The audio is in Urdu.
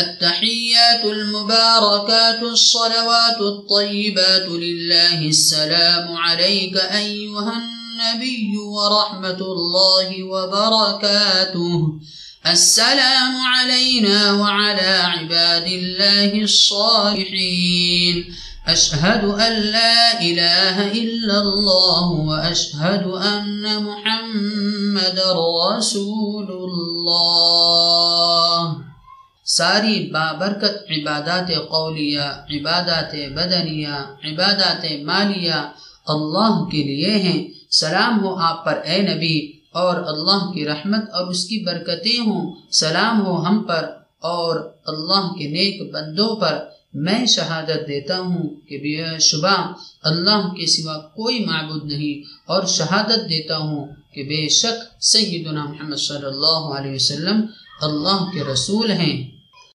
التحيات المباركات الصلوات الطيبات لله السلام عليك أيها النبي ورحمة الله وبركاته. السلام علينا وعلى عباد الله الصالحين. أشهد أن لا إله إلا الله وأشهد أن محمد رسول الله. ساری بابرکت عبادات قولیہ، عبادات بدنیہ، عبادات مالیہ اللہ کے لیے ہیں۔ سلام ہو آپ پر اے نبی، اور اللہ کی رحمت اور اس کی برکتیں ہوں۔ سلام ہو ہم پر، اور اللہ کے نیک بندوں پر۔ میں شہادت دیتا ہوں کہ بے شبہ اللہ کے سوا کوئی معبود نہیں، اور شہادت دیتا ہوں کہ بے شک سیدنا محمد صلی اللہ علیہ وسلم اللہ کے رسول ہیں۔